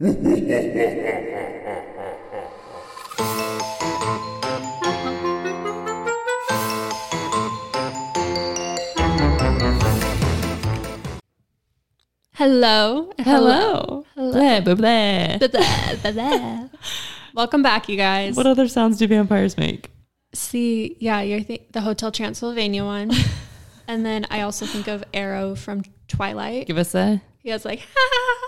Hello. Hello. Blah, blah, blah. Blah, blah, blah. Welcome back, you guys. What other sounds do vampires make? See, yeah, you're th- the Hotel Transylvania one. and then I also think of Aro from Twilight. Give us a. He has like,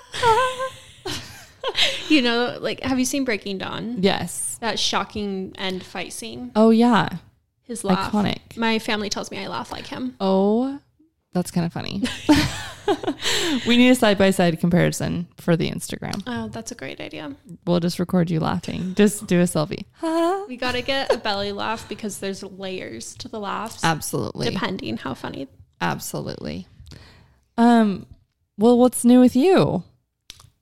you know, like, have you seen Breaking Dawn? Yes. That shocking end fight scene. Oh, yeah. His laugh. Iconic. My family tells me I laugh like him. Oh, that's kind of funny. we need a side by side comparison for the Instagram. Oh, that's a great idea. We'll just record you laughing. Just do a selfie. We got to get a belly laugh because there's layers to the laughs, Absolutely. depending how funny. Absolutely. Um, well, what's new with you?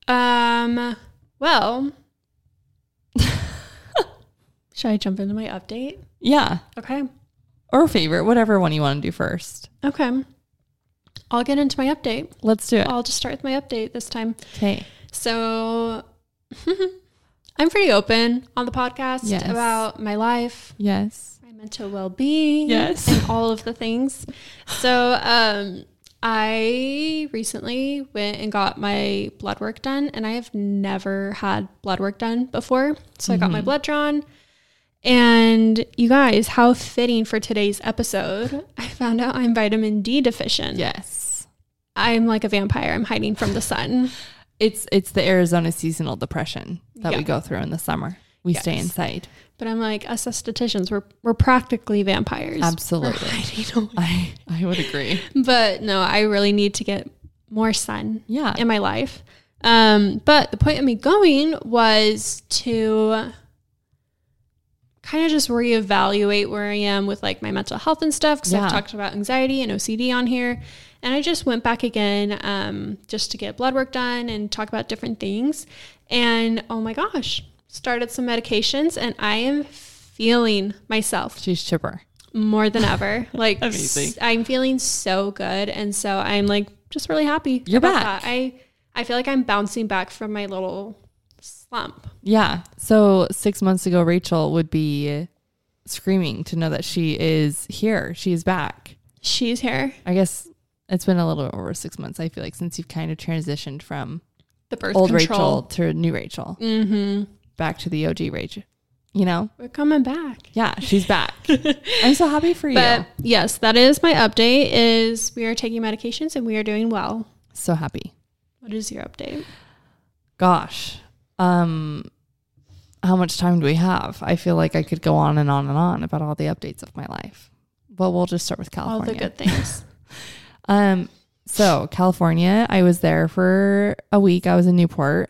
Um, well, should I jump into my update? Yeah. Okay. Or favorite, whatever one you want to do first. Okay. I'll get into my update. Let's do it. I'll just start with my update this time. Okay. So, I'm pretty open on the podcast Yes. about my life, Yes. my mental well being, Yes. and all of the things. So, um, I recently went and got my blood work done, and I have never had blood work done before. So, I got my mm-hmm. blood drawn. And you guys, how fitting for today's episode. I found out I'm vitamin D deficient. Yes. I'm like a vampire. I'm hiding from the sun. It's it's the Arizona seasonal depression that Yeah. we go through in the summer. We stay inside. But I'm like, us estheticians, we're, we're practically vampires. Absolutely. We're hiding away. I I would agree. But no, I really need to get more sun Yeah. in my life. Um, but the point of me going was to kind of just reevaluate where I am with like my mental health and stuff because Yeah. I've talked about anxiety and OCD on here. And I just went back again um, just to get blood work done and talk about different things. And oh my gosh, started some medications and I am feeling myself She's chipper. more than ever. Like Amazing. s- I'm feeling so good, and so I'm like just really happy. You're about back. That. I I feel like I'm bouncing back from my little slump. Yeah. So six months ago, Rachel would be screaming to know that she is here. She's back. She's here. I guess it's been a little over six months. I feel like since you've kind of transitioned from The birth old control. Rachel to new Rachel, Mm-hmm. Back to the OG Rachel. You know? We're coming back. Yeah, she's back. I'm so happy for you. But yes, that is my update. Is we are taking medications and we are doing well. so happy. What is your update? Gosh. Um how much time do we have? I feel like I could go on and on and on about all the updates of my life. But we'll just start with California. All the good things. Um, so California, I was there for a week. I was in Newport.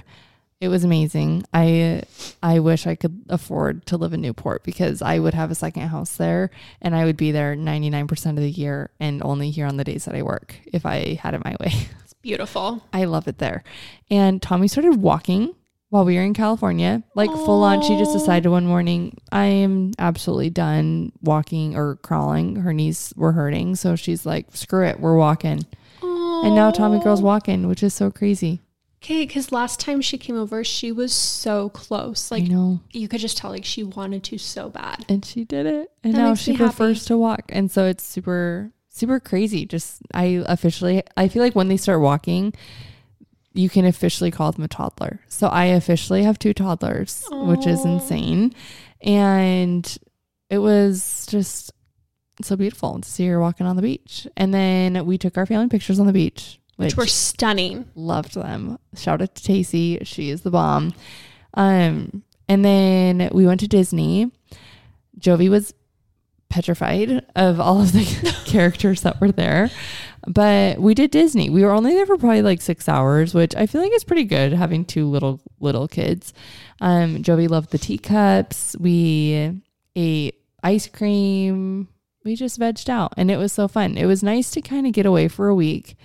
It was amazing. I I wish I could afford to live in Newport because I would have a second house there and I would be there 99% of the year and only here on the days that I work if I had it my way. it's beautiful. I love it there. And Tommy started walking while we were in California, like full on. She just decided one morning, I am absolutely done walking or crawling. Her knees were hurting. So she's like, screw it, we're walking. And now Tommy Girl's walking, which is so crazy. Okay, because last time she came over, she was so close. I Like know. you could just tell, like she wanted to so bad. And she did it. And That now she me happy. prefers to walk. And so it's super, super crazy. Just, I officially, I feel like when they start walking, you can officially call them a toddler. So I officially have two toddlers, which is insane. And it was just so beautiful to see her walking on the beach. And then we took our family pictures on the beach, which were stunning. loved them. Shout out to Tacy. She is the bomb. Um, and then we went to Disney. Jovi was petrified of all of the characters that were there. But we did Disney. We were only there for probably like six hours, which I feel like is pretty good having two little little kids. Um, Jovi loved the teacups. We ate ice cream. We just vegged out and it was so fun. It was nice to kind of get away for a week,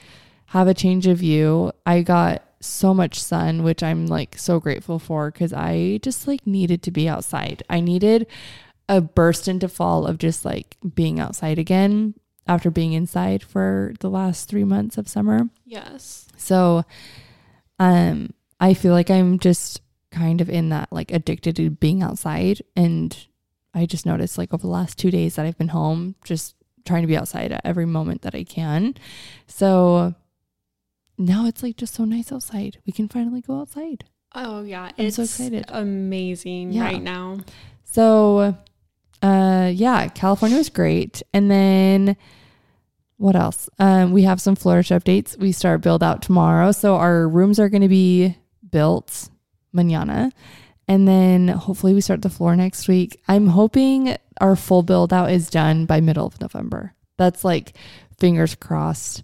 have a change of view. I got so much sun, which I'm like so grateful for because I just like needed to be outside. I needed a burst into fall of just like being outside again after being inside for the last three months of summer. Yes. So, um, I feel like I'm just kind of in that like addicted to being outside. And I just noticed like over the last two days that I've been home, just trying to be outside at every moment that I can. So now it's like just so nice outside. We can finally go outside. Oh yeah, I'm it's so excited. amazing Yeah. right now. So, uh, yeah, California was great. And then what else? Um, we have some flourish updates. We start build out tomorrow. So our rooms are going to be built manana. And then hopefully we start the floor next week. I'm hoping our full build out is done by middle of November. That's like fingers crossed.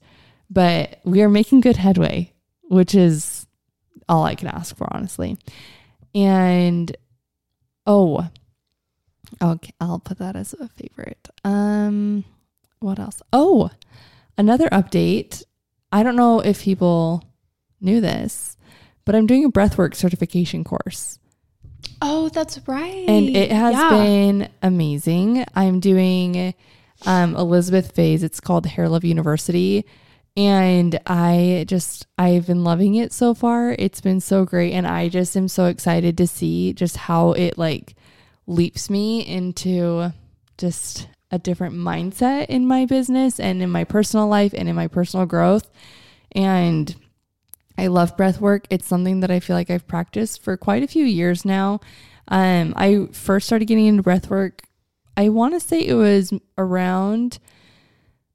But we are making good headway, which is all I can ask for, honestly. And oh, Okay, I'll put that as a favorite. Um, what else? Oh, another update. I don't know if people knew this, but I'm doing a breathwork certification course, Oh, that's right. and it has Yeah. been amazing. I'm doing um, Elizabeth Faye's. It's called Hair Love University. And I just, I've been loving it so far. It's been so great. And I just am so excited to see just how it like leaps me into just a different mindset in my business and in my personal life and in my personal growth. And I love breath work. It's something that I feel like I've practiced for quite a few years now. Um, I first started getting into breath work. I want to say it was around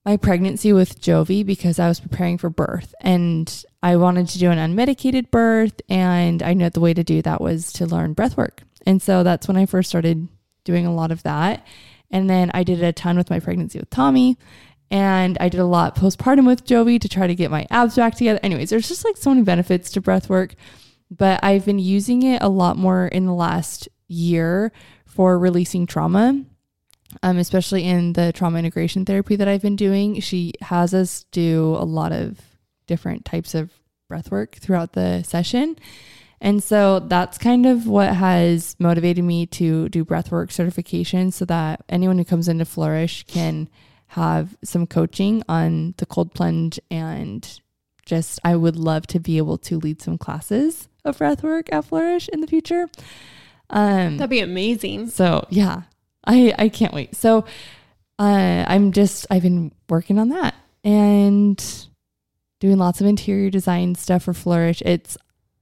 my pregnancy with Jovi because I was preparing for birth and I wanted to do an unmedicated birth. And I knew the way to do that was to learn breath work. And so that's when I first started doing a lot of that. And then I did a ton with my pregnancy with Tommy. And I did a lot postpartum with Jovi to try to get my abs back together. Anyways, there's just like so many benefits to breath work. But I've been using it a lot more in the last year for releasing trauma um, especially in the trauma integration therapy that I've been doing. She has us do a lot of different types of breath work throughout the session. And so that's kind of what has motivated me to do breathwork certification so that anyone who comes into Flourish can have some coaching on the cold plunge and just I would love to be able to lead some classes of breathwork at Flourish in the future. Um That'd be amazing. so yeah, I I can't wait. So uh, I'm just I've been working on that and doing lots of interior design stuff for Flourish. It's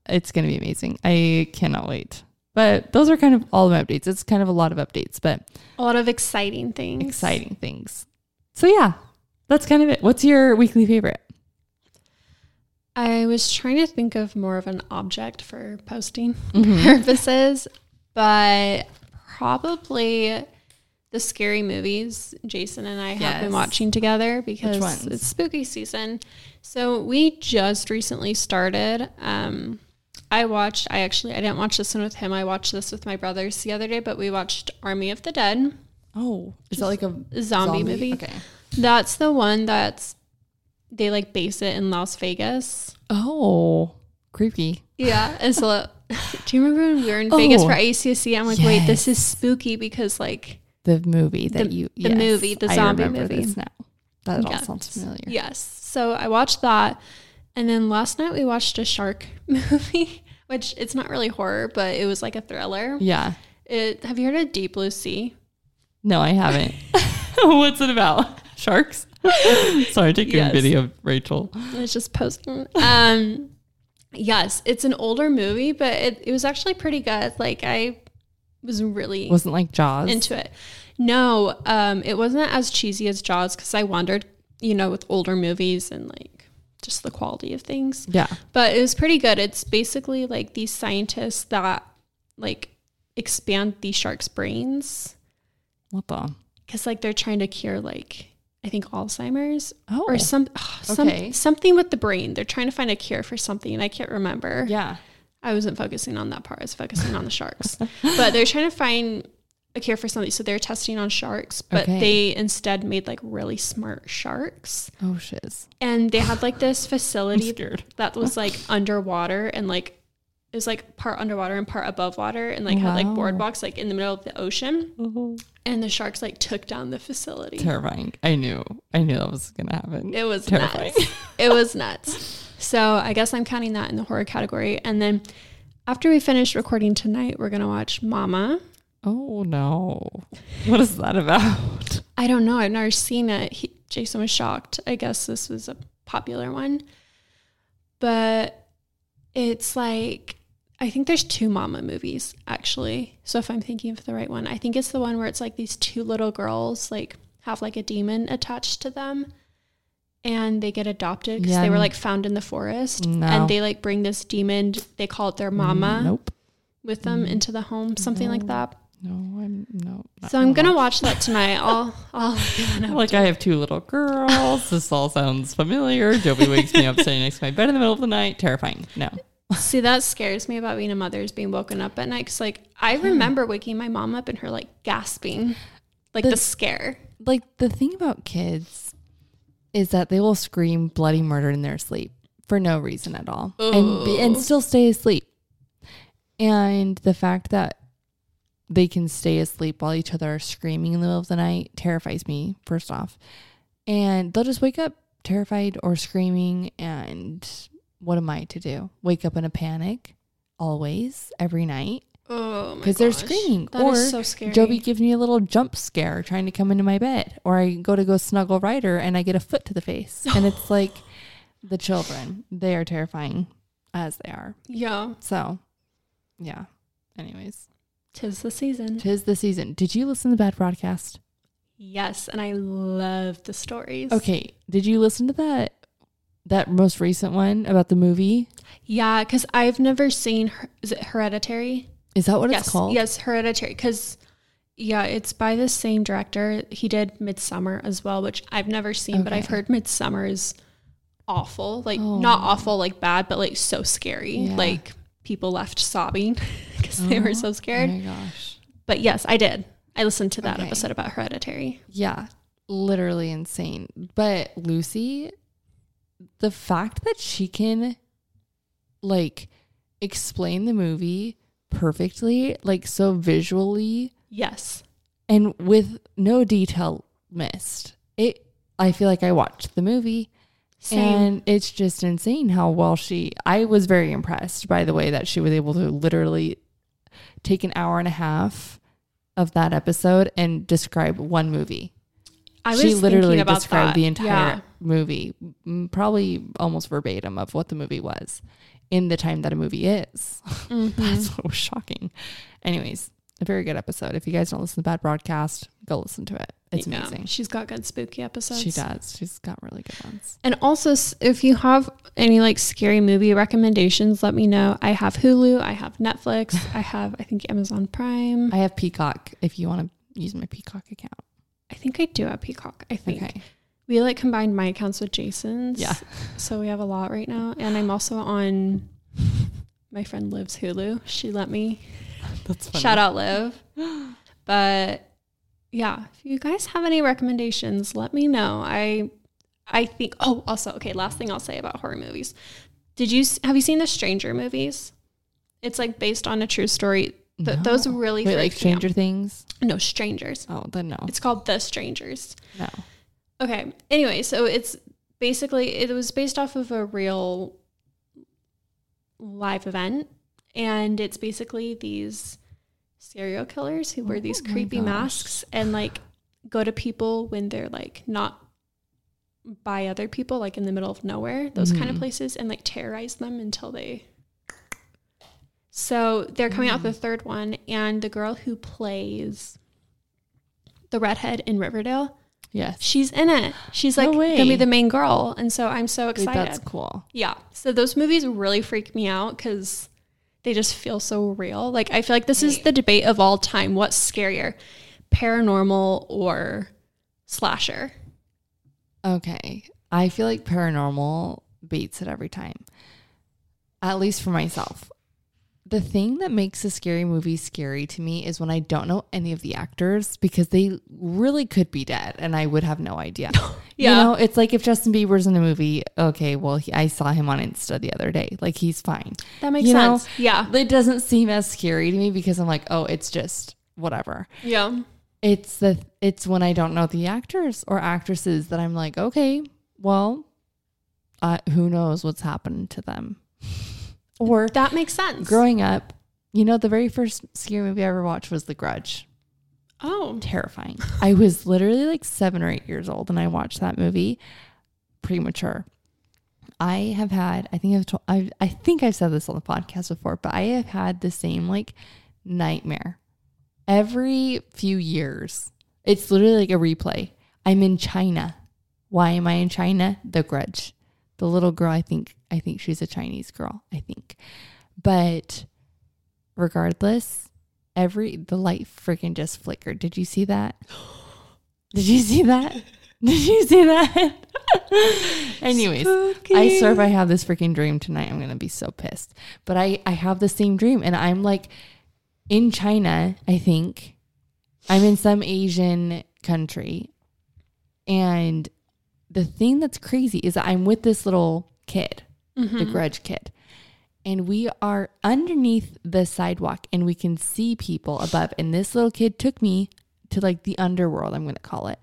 it's gonna be amazing. I cannot wait. But those are kind of all the updates. It's kind of a lot of updates, but A lot of exciting things. exciting things. So yeah, that's kind of it. What's your weekly favorite? I was trying to think of more of an object for posting Mhm. purposes, but probably the scary movies Jason and I have been watching together because it's spooky season. So we just recently started. Um, I watched. I actually I didn't watch this one with him. I watched this with my brothers the other day. But we watched Army of the Dead, Oh, is that like a zombie, movie. Okay. That's the one that's they like base it in Las Vegas. Oh, creepy. Yeah. And so, do you remember when we were in Vegas Oh. for ACSC? I'm like, wait, this is spooky because like, The movie that The- you the movie, the zombie movie. Now. That all sounds familiar. yes. So I watched that, and then last night we watched a shark movie, which it's not really horror, but it was like a thriller. Yeah. It, have you heard of Deep Blue Sea? No, I haven't. What's it about? Sharks? Sorry, taking Yes. a video of Rachel. It's just posting. Um, yes, it's an older movie, but it, it was actually pretty good. Like I was really Wasn't like Jaws. into it. No, um, it wasn't as cheesy as Jaws because I wondered, you know, with older movies and like just the quality of things. yeah. But it was pretty good. It's basically like these scientists that like expand these sharks' brains What the? because like they're trying to cure like I think Alzheimer's Oh. or some, ah, some Okay. something with the brain. They're trying to find a cure for something, and I can't remember. yeah. I wasn't focusing on that part. I was focusing on the sharks. But they're trying to find a cure for something. So they're testing on sharks, but Okay. they instead made like really smart sharks. Oh shiz. And they had like this facility that was like underwater and like it was like part underwater and part above water and like had like boardwalks like in the middle of the ocean. Mm-hmm. And the sharks like took down the facility. Terrifying. I knew. I knew that was gonna happen. It was Terrifying. nuts. It was nuts. So I guess I'm counting that in the horror category. And then after we finish recording tonight, we're gonna watch Mama. Oh no. What is that about? I don't know. I've never seen it. He, Jason was shocked. I guess this was a popular one. But it's like I think there's two Mama movies actually. So if I'm thinking of the right one, I think it's the one where it's like these two little girls like have like a demon attached to them and they get adopted because Yeah. they were like found in the forest No. and they like bring this demon they call it their mama mm, Nope. with them mm. into the home something like that No, I'm no. so i'm gonna watch. watch that tonight i'll i'll Like I have two little girls. This all sounds familiar. Jovi wakes me up sitting next to my bed in the middle of the night. Terrifying. No. See, that scares me about being a mother is being woken up at night. Cause like I remember waking my mom up and her like gasping, like the, The- scare. Like the thing about kids is that they will scream bloody murder in their sleep for no reason at all, and be- and still stay asleep. And the fact that they can stay asleep while each other are screaming in the middle of the night terrifies me. First off, and they'll just wake up terrified or screaming. And what am I to do? Wake up in a panic always, every night Oh, because they're screaming. That or is so scary. Jovi gives me a little jump scare trying to come into my bed, or I go to go snuggle Ryder and I get a foot to the face, and it's like the children. They are terrifying as they are. yeah, So, yeah. Anyways, tis the season. tis the season. Did you listen to the bad broadcast? Yes, and I love the stories. Okay. Did you listen to that that most recent one about the movie? Yeah, because I've never seen. Her- Is it Hereditary? Is that what yes, it's called? yes, Hereditary. Because yeah, it's by the same director. He did Midsommar as well, which I've never seen, but I've heard Midsommar is awful. Like Oh. not awful, like bad, but like so scary. Yeah. Like people left sobbing because they were so scared. Oh my gosh. But yes, I did. I listened to that Okay. episode about Hereditary. Yeah, literally insane. But Lucy, the fact that she can like explain the movie perfectly, like so visually Yes. and with no detail missed. It I feel like I watched the movie Same. and it's just insane how well she I was very impressed by the way that she was able to literally take an hour and a half of that episode and describe one movie I was she literally about described that. the entire Yeah. movie, probably almost verbatim of what the movie was in the time that a movie is. Mhm. That's what was shocking. Anyways, a very good episode. If you guys don't listen to Bad Broadcast, go listen to it. It's Yeah. amazing. She's got good spooky episodes. She does. She's got really good ones. And also, if you have any like scary movie recommendations, let me know. I have Hulu, I have Netflix, I have I think Amazon Prime. I have Peacock if you want to use my Peacock account. I think I do have Peacock. I think Okay. we like combined my accounts with Jason's. Yeah. So we have a lot right now, and I'm also on. My friend Liv's Hulu. She let me That's funny. shout out Liv. But yeah, if you guys have any recommendations, let me know. I I think. Oh, also, okay. Last thing I'll say about horror movies. Did you have you seen the Stranger movies? It's like based on a true story. Th- No. Those really Wait, like out. Stranger Things? No, Strangers. Oh, then no. It's called The Strangers. No. Okay. Anyway, so it's basically it was based off of a real live event and it's basically these serial killers who wear Oh these creepy masks and like go to people when they're like not by other people like in the middle of nowhere, those kind of Mhm. places and like terrorize them until they So, they're coming out with Mm. the third one and the girl who plays the redhead in Riverdale Yes. She's in it. She's like way. gonna be the main girl, and so I'm so excited. that's cool. yeah. So those movies really freak me out because they just feel so real. Like I feel like this is the debate of all time: what's scarier, paranormal or slasher? Okay. I feel like paranormal beats it every time. At least for myself. The thing that makes a scary movie scary to me is when I don't know any of the actors because they really could be dead and I would have no idea. Yeah. You know, it's like if Justin Bieber's in a movie, okay, well, he, I saw him on Insta the other day. Like he's fine. That makes You know, sense. yeah. It doesn't seem as scary to me because I'm like, oh, it's just whatever. Yeah. It's the it's when I don't know the actors or actresses that I'm like, okay, well, uh, who knows what's happened to them. Or That makes sense. growing up, you know, the very first scary movie I ever watched was The Grudge. oh, Terrifying. I was literally like seven or eight years old and I watched that movie premature. I have had, I think I've told, I, I think I've said this on the podcast before, but I have had the same like nightmare every few years. It's literally like a replay. I'm in China. Why am I in China? The Grudge. The little girl, I think, I think she's a Chinese girl. I think, but regardless, every the light freaking just flickered. Did you see that? Did you see that? Did you see that? Anyways, I swear if I have this freaking dream tonight, I'm gonna be so pissed. But I I have the same dream, and I'm like in China. I think I'm in some Asian country, and the thing that's crazy is that I'm with this little kid, the mm-hmm. Grudge kid, and we are underneath the sidewalk, and we can see people above. And this little kid took me to like the underworld. I'm gonna call it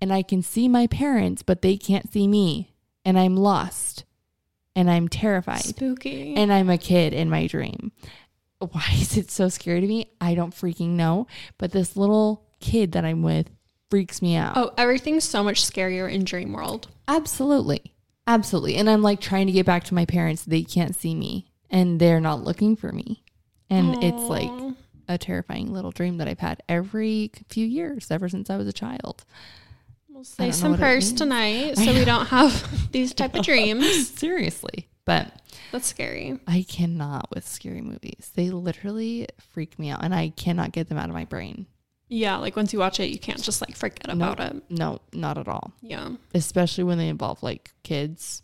and I can see my parents, but they can't see me. And I'm lost and I'm terrified. spooky. And I'm a kid in my dream. Why is it so scary to me? I don't freaking know. But this little kid that I'm with freaks me out. oh, everything's so much scarier in Dream World. Absolutely. Absolutely. And I'm like trying to get back to my parents. They can't see me and they're not looking for me. And it's like a terrifying little dream that I've had every few years, ever since I was a child. We'll say some prayers tonight so we don't have these type of dreams. Seriously. But That's scary. I cannot with scary movies. They literally freak me out and I cannot get them out of my brain. Yeah, like once you watch it, you can't just like forget about it. No, not at all. Yeah. Especially when they involve like kids.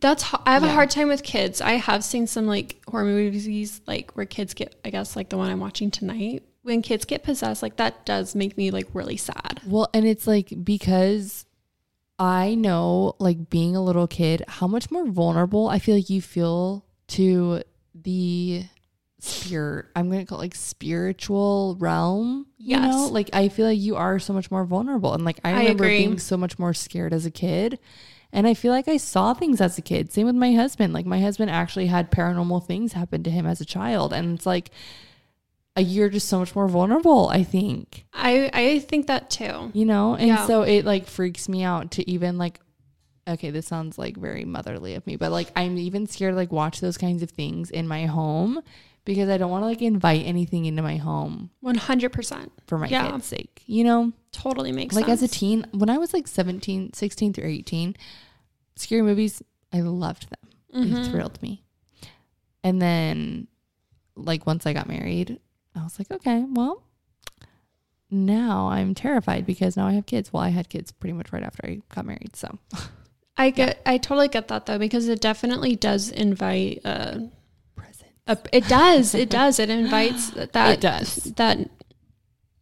That's I have a hard time with kids. I have seen some like horror movies like where kids get I guess like the one I'm watching tonight. When kids get possessed, like that does make me like really sad. Well, and it's like because I know like being a little kid, how much more vulnerable I feel like you feel to the spirit I'm gonna call it like spiritual realm. You Yes. know? Like I feel like you are so much more vulnerable. And like I I remember agree. being so much more scared as a kid. And I feel like I saw things as a kid. Same with my husband. Like my husband actually had paranormal things happen to him as a child. And it's like you're just so much more vulnerable, I think I I think that too. you know and Yeah. so it like freaks me out to even like okay this sounds like very motherly of me but like i'm even scared to like watch those kinds of things in my home because i don't want to like invite anything into my home One hundred percent. for my Yeah. kids sake you know Totally makes sense. like sense. as a teen when i was like 17 16 through 18 scary movies i loved them they Mhm. thrilled me and then like once i got married i was like okay well now i'm terrified because now i have kids well i had kids pretty much right after i got married so I get I totally get that though because it definitely does invite uh present a, it does it does it invites that It does. that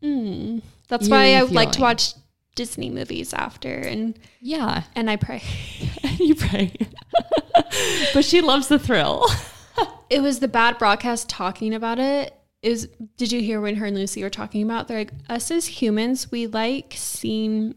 mm, that's Eerie why I like to watch Disney movies after and yeah and I pray. you pray but she loves the thrill It was the bad broadcast talking about it. Is did you hear when her and Lucy were talking about? They're like us as humans, we like seeing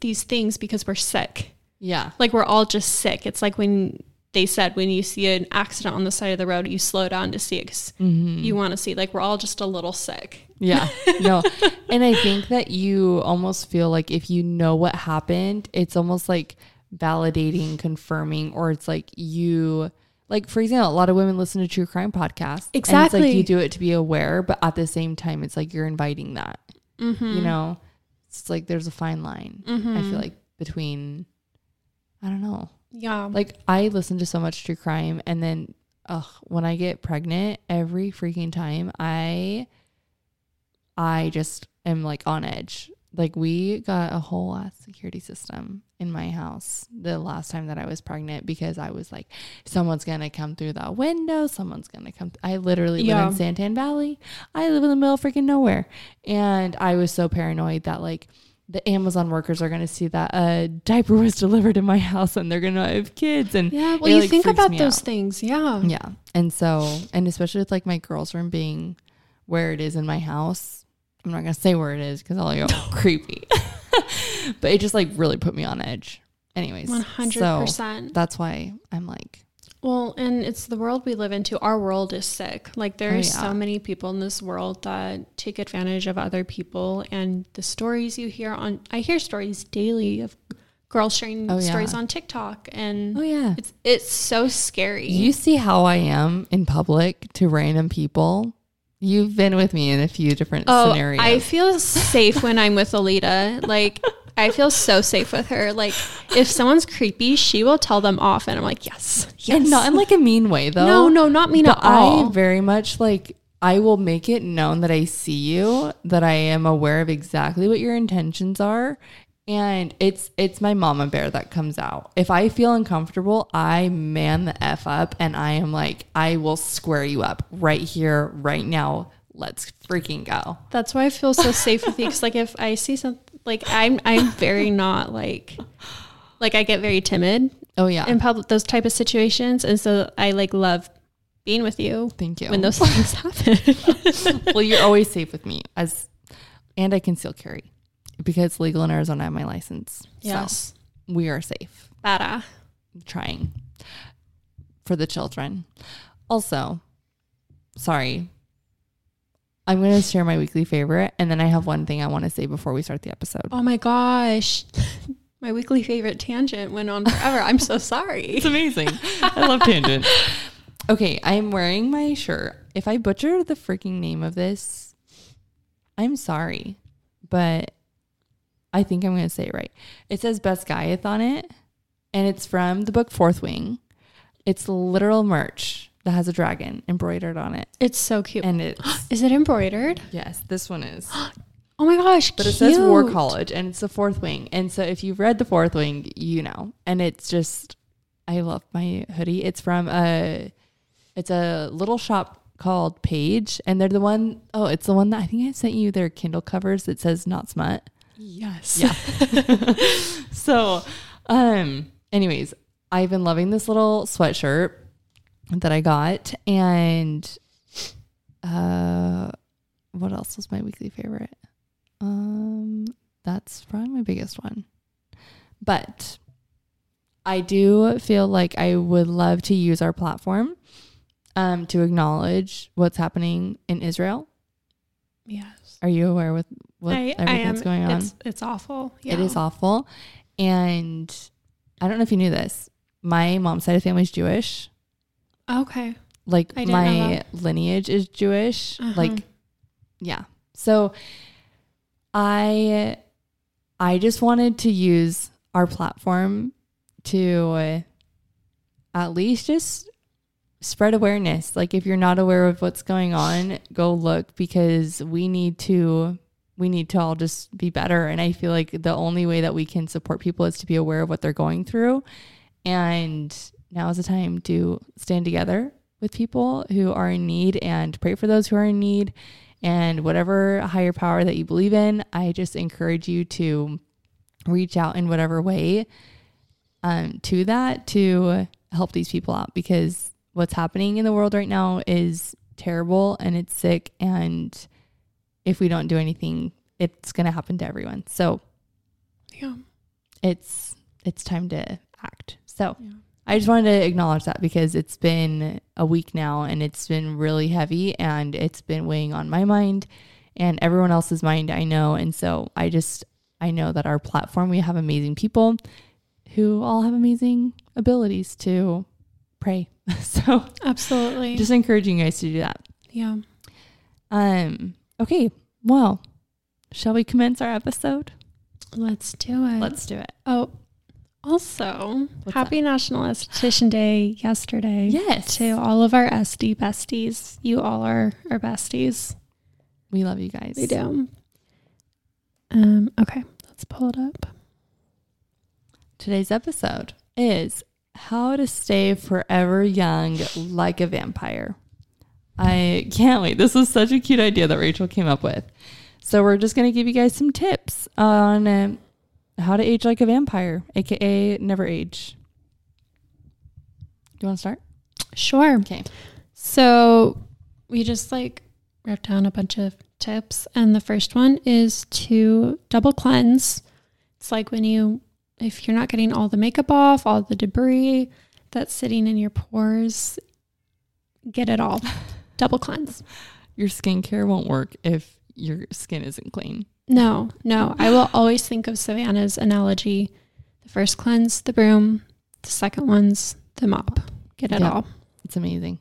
these things because we're sick. Yeah Like we're all just sick. It's like when they said when you see an accident on the side of the road, you slow down to see it 'cause mm-hmm. you want to see. Like we're all just a little sick. Yeah, no. and I think that you almost feel like if you know what happened, it's almost like validating, confirming, or it's like you, like, for example, a lot of women listen to true crime podcasts. Exactly. like you do it to be aware, but at the same time, it's like you're inviting that. Mm-hmm. You know, it's like there's a fine line, I feel mm-hmm. like, between, I don't know. Yeah. Like I listen to so much true crime and then ugh, when I get pregnant every freaking time I I just am like on edge. Like we got a whole ass security system in my house the last time that I was pregnant because I was like, someone's gonna come through that window, someone's gonna come. I literally Yeah. live in San Tan Valley. I live in the middle of freaking nowhere, and I was so paranoid that like the Amazon workers are gonna see that a diaper was delivered in my house and they're gonna have kids and yeah. Well, it, you like, think about those out. things. Yeah. Yeah. And so, and especially with like my girls' room being where it is in my house, I'm not going to say where it is because I'll go creepy. but it just like really put me on edge. anyways, One hundred so percent. that's why I'm like, Well, and it's the world we live into. Our world is sick. Like there Oh, are yeah. so many people in this world that take advantage of other people, and the stories you hear on I hear stories daily of girls sharing Oh, yeah. stories on TikTok, and oh yeah. it's it's so scary. You see how I am in public to random people. You've been with me in a few different oh, scenarios. I feel safe when I'm with Alita. Like I feel so safe with her. Like if someone's creepy, she will tell them off, and I'm like, yes, yes. and not in like a mean way though. no, no, not mean but at all. I very much like I will make it known that I see you, that I am aware of exactly what your intentions are. And it's it's my mama bear that comes out. If I feel uncomfortable, I man the F up and I am like, I will square you up right here, right now. Let's freaking go. That's why I feel so safe with you. Cause like if I see something, like I'm, I'm very not like, like I get very timid Oh yeah. in public, those type of situations. And so I like love being with you Thank you. when those things happen. well, you're always safe with me as and I conceal carry because legal in Arizona I have my license. yes. So we are safe. Bada. trying for the children. Also, sorry. I'm going to share my weekly favorite and then I have one thing I want to say before we start the episode. Oh my gosh. My weekly favorite tangent went on forever. I'm so sorry. It's amazing. I love tangents. Okay, I'm wearing my shirt. If I butcher the freaking name of this, I'm sorry, but I think I'm going to say it right. It says Basgiath on it, and it's from the book Fourth Wing. It's literal merch that has a dragon embroidered on it, It's so cute. and it's it embroidered? yes, this one is. Oh my gosh. But it says War. College, and it's the Fourth Wing. And so if you've read the Fourth Wing, you know. And it's just, I love my hoodie. It's from a, it's a little shop called Page, and they're the one oh it's the one that I think I sent you their Kindle covers that says not smut. Yes. Yeah. so, um, anyways, I've been loving this little sweatshirt that I got, and uh, what else was my weekly favorite? Um, that's probably my biggest one. But I do feel like I would love to use our platform um, to acknowledge what's happening in Israel. Yes. Are you aware with what I, I everything am. that's going on? It's, it's awful. It is awful. And I don't know if you knew this. My mom's side of family is Jewish. Okay. Like I didn't know my lineage is Jewish. Uh-huh. Like yeah. So I I just wanted to use our platform to uh, at least just spread awareness. Like if you're not aware of what's going on, go look because we need to we need to all just be better and I feel like the only way that we can support people is to be aware of what they're going through. And now is the time to stand together with people who are in need and pray for those who are in need and whatever higher power that you believe in, I just encourage you to reach out in whatever way um, to that to help these people out because what's happening in the world right now is terrible and it's sick. And if we don't do anything, it's going to happen to everyone. So Yeah. it's it's time to act. So Yeah. I just wanted to acknowledge that because it's been a week now and it's been really heavy and it's been weighing on my mind and everyone else's mind, I know. And so I just, I know that our platform, we have amazing people who all have amazing abilities to pray. so Absolutely. just encouraging you guys to do that. yeah. Um, okay. Well, shall we commence our episode? Let's do it. Let's do it. Oh, also, What's happy National Esthetician Day yesterday. Yes. To all of our SD besties. You all are our besties. We love you guys. We do. Um, okay, let's pull it up. Today's episode is how to stay forever young like a vampire. I can't wait. This is such a cute idea that Rachel came up with. So we're just going to give you guys some tips on um, how to age like a vampire, aka never age. Do you want to start? Sure. Okay. So we just like wrote down a bunch of tips, and the first one is to double cleanse. It's like when you if you're not getting all the makeup off, all the debris that's sitting in your pores, get it all. Double cleanse. Your skincare won't work if your skin isn't clean. No, no. I will always think of Savannah's analogy. The first cleanse, the broom. The second one's the mop. Get it Yeah. all. It's amazing.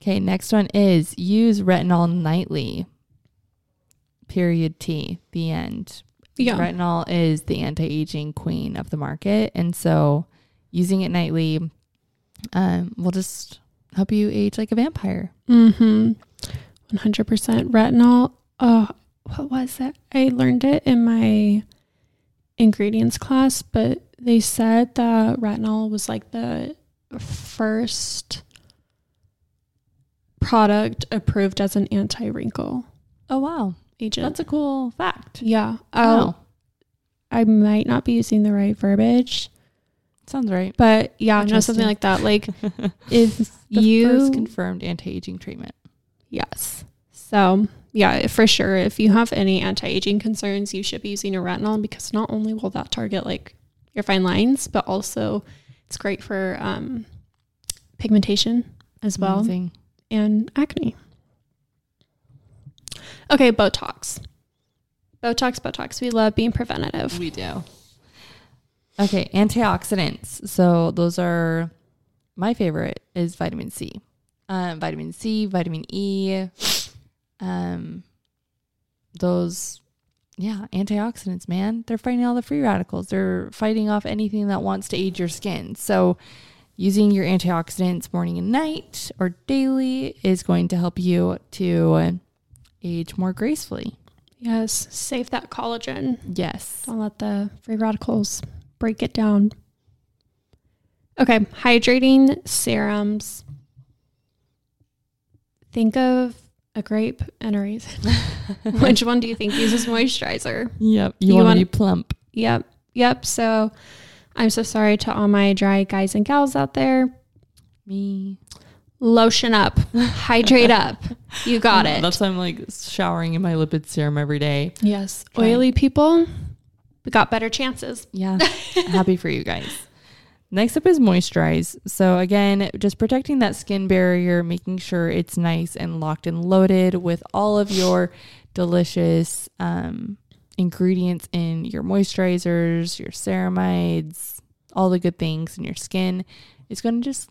Okay, next one is use retinol nightly. Period T. The end. Yeah. Retinol is the anti-aging queen of the market, and so using it nightly um, will just help you age like a vampire. Mm-hmm. 100% retinol. Oh, what was it? I learned it in my ingredients class, but they said that retinol was like the first product approved as an anti-wrinkle Oh wow, agent. that's a cool fact. yeah. Oh, Wow, I might not be using the right verbiage, sounds right. but yeah, no, something like that. Like if The you first confirmed anti-aging treatment. Yes. So, yeah, for sure. If you have any anti aging concerns, you should be using a retinol because not only will that target like your fine lines, but also it's great for um, pigmentation as well Amazing. and acne. Okay, Botox. Botox, Botox. We love being preventative. We do. Okay, antioxidants. So those are my favorite is vitamin C. Um, vitamin C, vitamin E. Um, those, yeah, antioxidants, man. They're fighting all the free radicals. They're fighting off anything that wants to age your skin. So using your antioxidants morning and night or daily is going to help you to age more gracefully. Yes, save that collagen. Yes. Don't let the free radicals break it down. Okay, hydrating serums. Think of a grape and a raisin. Which one do you think uses moisturizer? Yep. You, You want to be plump. Yep, yep. So I'm so sorry to all my dry guys and gals out there. Me. Lotion up, hydrate up. You got it. That's why I'm like showering in my lipid serum every day. yes, Try. oily people, we got better chances. Yeah. Happy for you guys. Next up is moisturize. So again, just protecting that skin barrier, making sure it's nice and locked and loaded with all of your delicious um, ingredients in your moisturizers, your ceramides, all the good things in your skin. It's going to just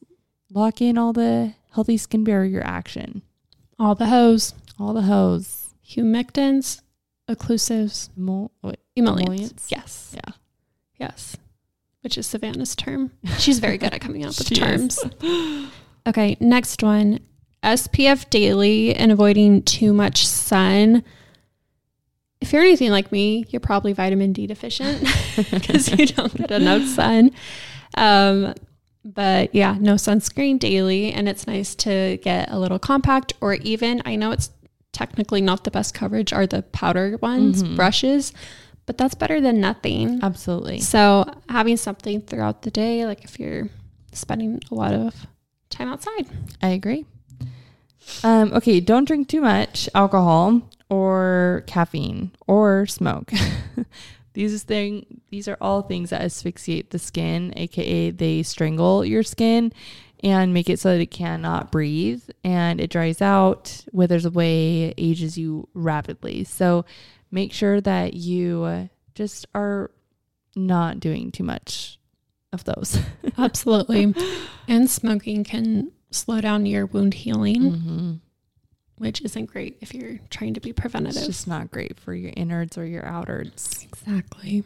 lock in all the healthy skin barrier action. All the hose, All the hose. humectants, occlusives, Mo- emollients. Emollients? Yes. yeah. Yes. Which is Savannah's term. She's very good at coming up with terms. Okay, next one. SPF daily and avoiding too much sun. If you're anything like me, you're probably vitamin D deficient because you don't get enough sun. Um, but yeah, no sunscreen daily. And it's nice to get a little compact or even, I know it's technically not the best coverage, are the powder ones, Mhm. brushes, but that's better than nothing. Absolutely. So having something throughout the day, like if you're spending a lot of time outside. I agree. Um, okay, don't drink too much alcohol or caffeine or smoke. these thing these are all things that asphyxiate the skin, aka they strangle your skin and make it so that it cannot breathe and it dries out, withers away, ages you rapidly. So make sure that you uh, just are not doing too much of those. Absolutely. and smoking can slow down your wound healing, mm-hmm. which isn't great if you're trying to be preventative. It's just not great for your innards or your outards. exactly.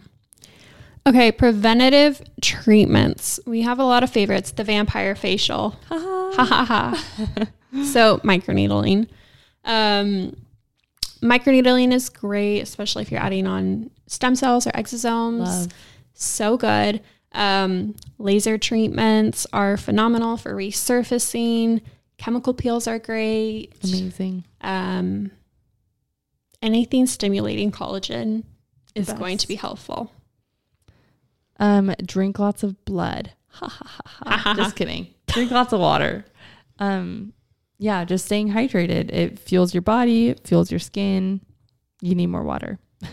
Okay, preventative treatments. We have a lot of favorites. The vampire facial. Ha ha ha. so microneedling. Um, microneedling is great, especially if you're adding on stem cells or exosomes. Love. So good. Um, laser treatments are phenomenal for resurfacing. Chemical peels are great. Amazing. Um, anything stimulating collagen is Best. going to be helpful. Um, drink lots of blood. Ha ha ha ha. Just kidding. Drink lots of water. Um, yeah, just staying hydrated. It fuels your body, it fuels your skin. You need more water.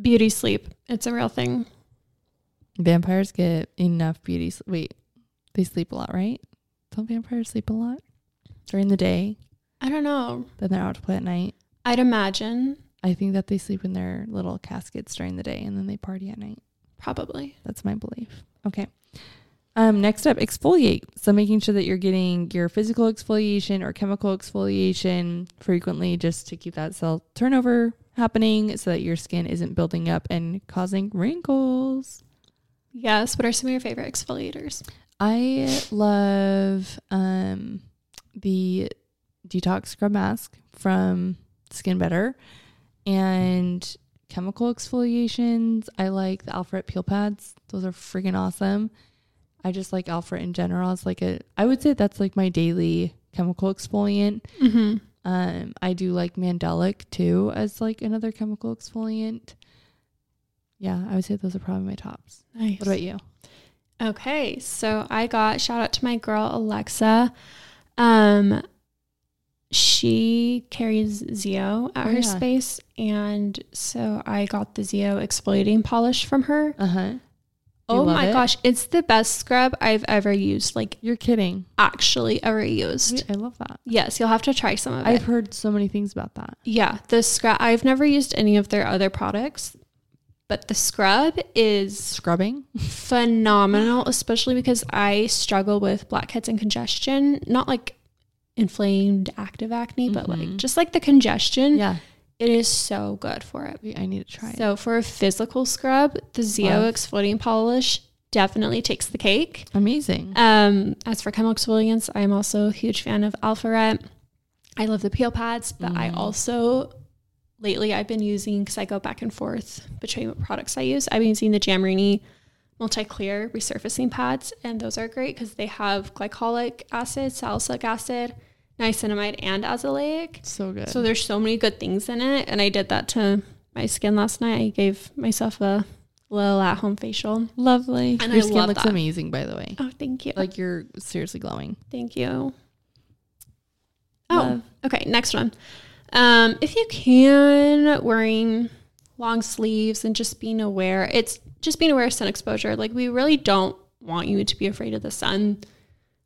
Beauty sleep. It's a real thing. Vampires get enough beauty. Sleep. Wait, they sleep a lot, right? Don't vampires sleep a lot during the day? I don't know. Then they're out to play at night. I'd imagine I think that they sleep in their little caskets during the day and then they party at night. probably. That's my belief. Okay. Um, next up, exfoliate. So making sure that you're getting your physical exfoliation or chemical exfoliation frequently just to keep that cell turnover happening so that your skin isn't building up and causing wrinkles. Yes. What are some of your favorite exfoliators? I love um, the detox scrub mask from Skin Better and chemical exfoliations. I like the Alpharet peel pads. Those are freaking awesome. I just like Alpharet in general. It's like a I would say that's like my daily chemical exfoliant. Mm-hmm. Um I do like Mandelic too as like another chemical exfoliant. Yeah, I would say those are probably my tops. Nice. What about you? Okay, so I got shout out to my girl Alexa. Um she carries Zio at Oh, her yeah. space and so I got the Zio exfoliating polish from her. Uh-huh. You oh my it? gosh, it's the best scrub I've ever used, like You're kidding. actually ever used. I love that. Yes, you'll have to try some of it. I've heard so many things about that. Yeah, the scrub. I've never used any of their other products, but the scrub is Scrubbing? phenomenal, especially because I struggle with blackheads and congestion. Not like inflamed active acne, but like Mhm. just like the congestion. Yeah. It is so good for it. I need to try it. So for a physical scrub, the Zio Love. exfoliating polish definitely takes the cake. Amazing. Um, as for chemical exfoliants, I'm also a huge fan of Alpharet. I love the peel pads, but I Mhm. also lately I've been using because I go back and forth between what products I use. I've been using the Jan Marini multi clear resurfacing pads, and those are great because they have glycolic acid, salicylic acid, niacinamide, and azelaic. So good. So there's so many good things in it, and I did that to my skin last night. I gave myself a little at home facial. lovely. And Your I skin looks that. amazing, by the way. Oh, thank you. Like you're seriously glowing. Thank you. Oh, Love. okay. Next one. Um, if you can, wearing long sleeves and just being aware, it's just being aware of sun exposure. Like, we really don't want you to be afraid of the sun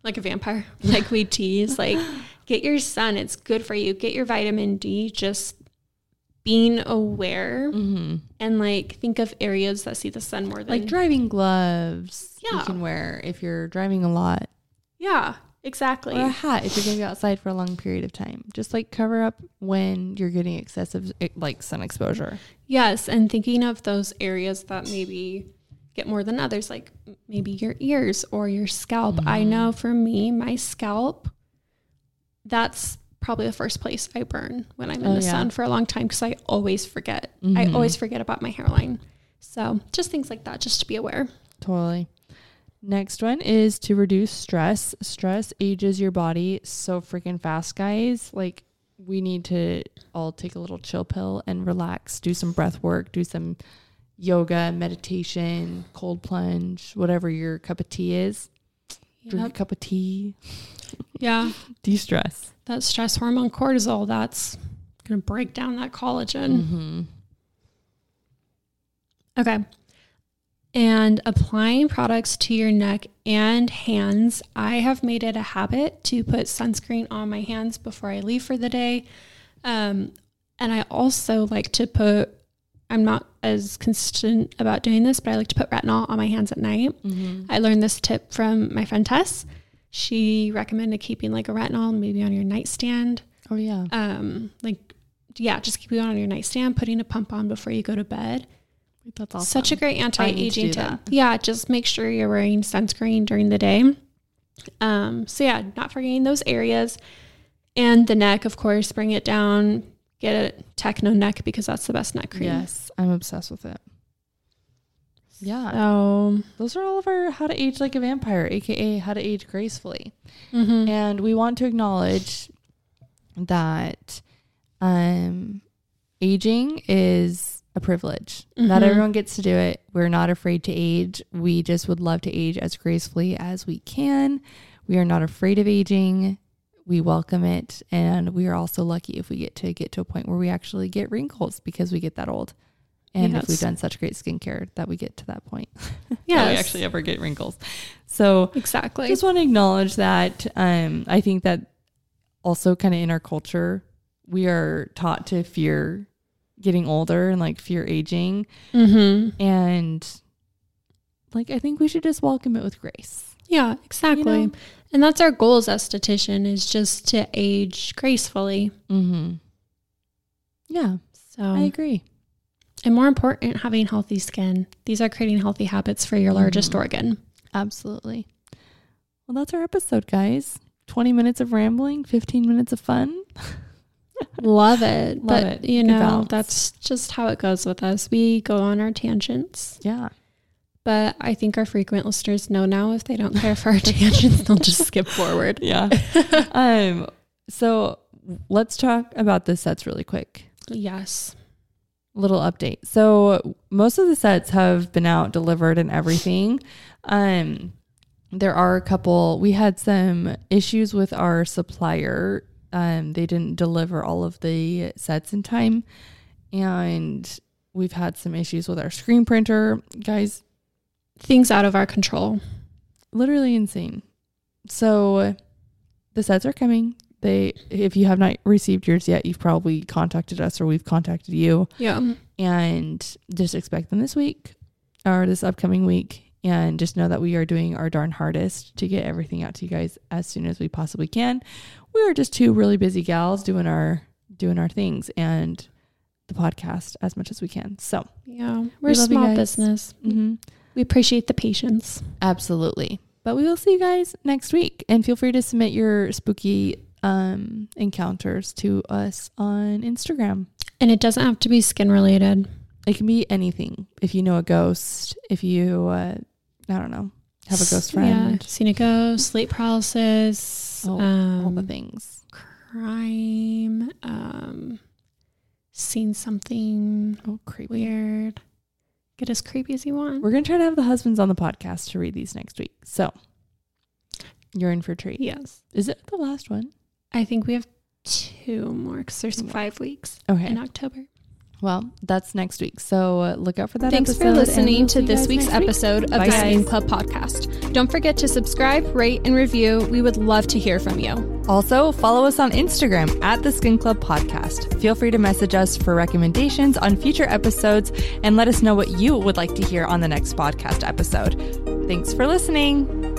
like a vampire, like we tease. Like, get your sun. It's good for you. Get your vitamin D. Just being aware Mm-hmm. and like think of areas that see the sun more than Like driving gloves. yeah. You can wear if you're driving a lot. yeah, exactly. Or a hat if you're going to be outside for a long period of time. Just like cover up when you're getting excessive eh, like sun exposure. Yes, and thinking of those areas that maybe get more than others, like maybe your ears or your scalp. I Mm-hmm. know for me, my scalp, that's probably the first place I burn when I'm in Oh, the yeah. sun for a long time because I always forget. I Mhm. always forget about my hairline. So just things like that, just to be aware. Totally. Next one is to reduce stress. Stress ages your body so freaking fast, guys. Like we need to all take a little chill pill and relax, do some breath work, do some yoga, meditation, cold plunge, whatever your cup of tea is. Drink a cup of tea. Yeah, De-stress. that stress hormone cortisol, that's going to break down that collagen. Mm-hmm. Okay. And applying products to your neck and hands. I have made it a habit to put sunscreen on my hands before I leave for the day. Um, and I also like to put, I'm not as consistent about doing this, but I like to put retinol on my hands at night. Mm-hmm. I learned this tip from my friend Tess. She recommended keeping like a retinol maybe on your nightstand. Oh yeah. Um, like, yeah, just keeping it on your nightstand, putting a pump on before you go to bed. That's awesome. Such a great I need to anti-aging tip. that. Yeah, just make sure you're wearing sunscreen during the day. Um, so yeah, not forgetting those areas. And the neck, of course, bring it down. Get a techno neck because that's the best neck cream. Yes, I'm obsessed with it. Yeah. So Those are all of our how to age like a vampire, aka how to age gracefully. mhm. And we want to acknowledge that um aging is a privilege. Not Mhm. everyone gets to do it. We're not afraid to age. We just would love to age as gracefully as we can. We are not afraid of aging. We welcome it and we are also lucky if we get to get to a point where we actually get wrinkles because we get that old. And if we've done such great skincare that we get to that point. yeah we actually ever get wrinkles. So Exactly. just want to acknowledge that. Um, I think that also kind of in our culture, we are taught to fear getting older and like fear aging. mm-hmm. And like, I think we should just welcome it with grace. Yeah, exactly. know? And that's our goal as esthetician is just to age gracefully. Mm-hmm. Yeah, So I agree. and more important, having healthy skin. These are creating healthy habits for your largest Mhm. organ. Absolutely. Well, that's our episode, guys. 20 minutes of rambling, 15 minutes of fun. Love it. Love but it. you Good know, balance. that's just how it goes with us. We go on our tangents. Yeah. But I think our frequent listeners know now if they don't care for our tangents, they'll just skip forward. Yeah. um, so let's talk about the sets really quick. Yes. Little update. So most of the sets have been out, delivered, and everything. Um, there are a couple. We had some issues with our supplier. Um, they didn't deliver all of the sets in time, and we've had some issues with our screen printer. Guys, Things out of our control. literally insane. So the sets are coming. They if you have not received yours yet, you've probably contacted us or we've contacted you Yeah. and just expect them this week or this upcoming week and just know that we are doing our darn hardest to get everything out to you guys as soon as we possibly can. We are just two really busy gals doing our doing our things and the podcast as much as we can. So, Yeah. We're We a love you small business. mhm. We appreciate the patience. Absolutely. But we will see you guys next week. And feel free to submit your spooky um, encounters to us on Instagram. And it doesn't have to be skin related. It can be anything. If you know a ghost, if you, uh, I don't know, have a ghost Yeah. friend, Seen a ghost, sleep paralysis, Oh, um, all the things. crime, um, seen something Oh, creepy. weird. Get as creepy as you want. We're going to try to have the husbands on the podcast to read these next week. So you're in for a treat. Yes. Is it the last one? I think we have two more because there's five weeks Okay. in October. Well, that's next week. So uh, look out for that Thanks episode. for listening we'll to this week's next week. episode of Bye, the. Skin Club podcast. Don't forget to subscribe, rate, and review. We would love to hear from you. Also, follow us on Instagram at the Skin Club Podcast. Feel free to message us for recommendations on future episodes and let us know what you would like to hear on the next podcast episode. Thanks for listening.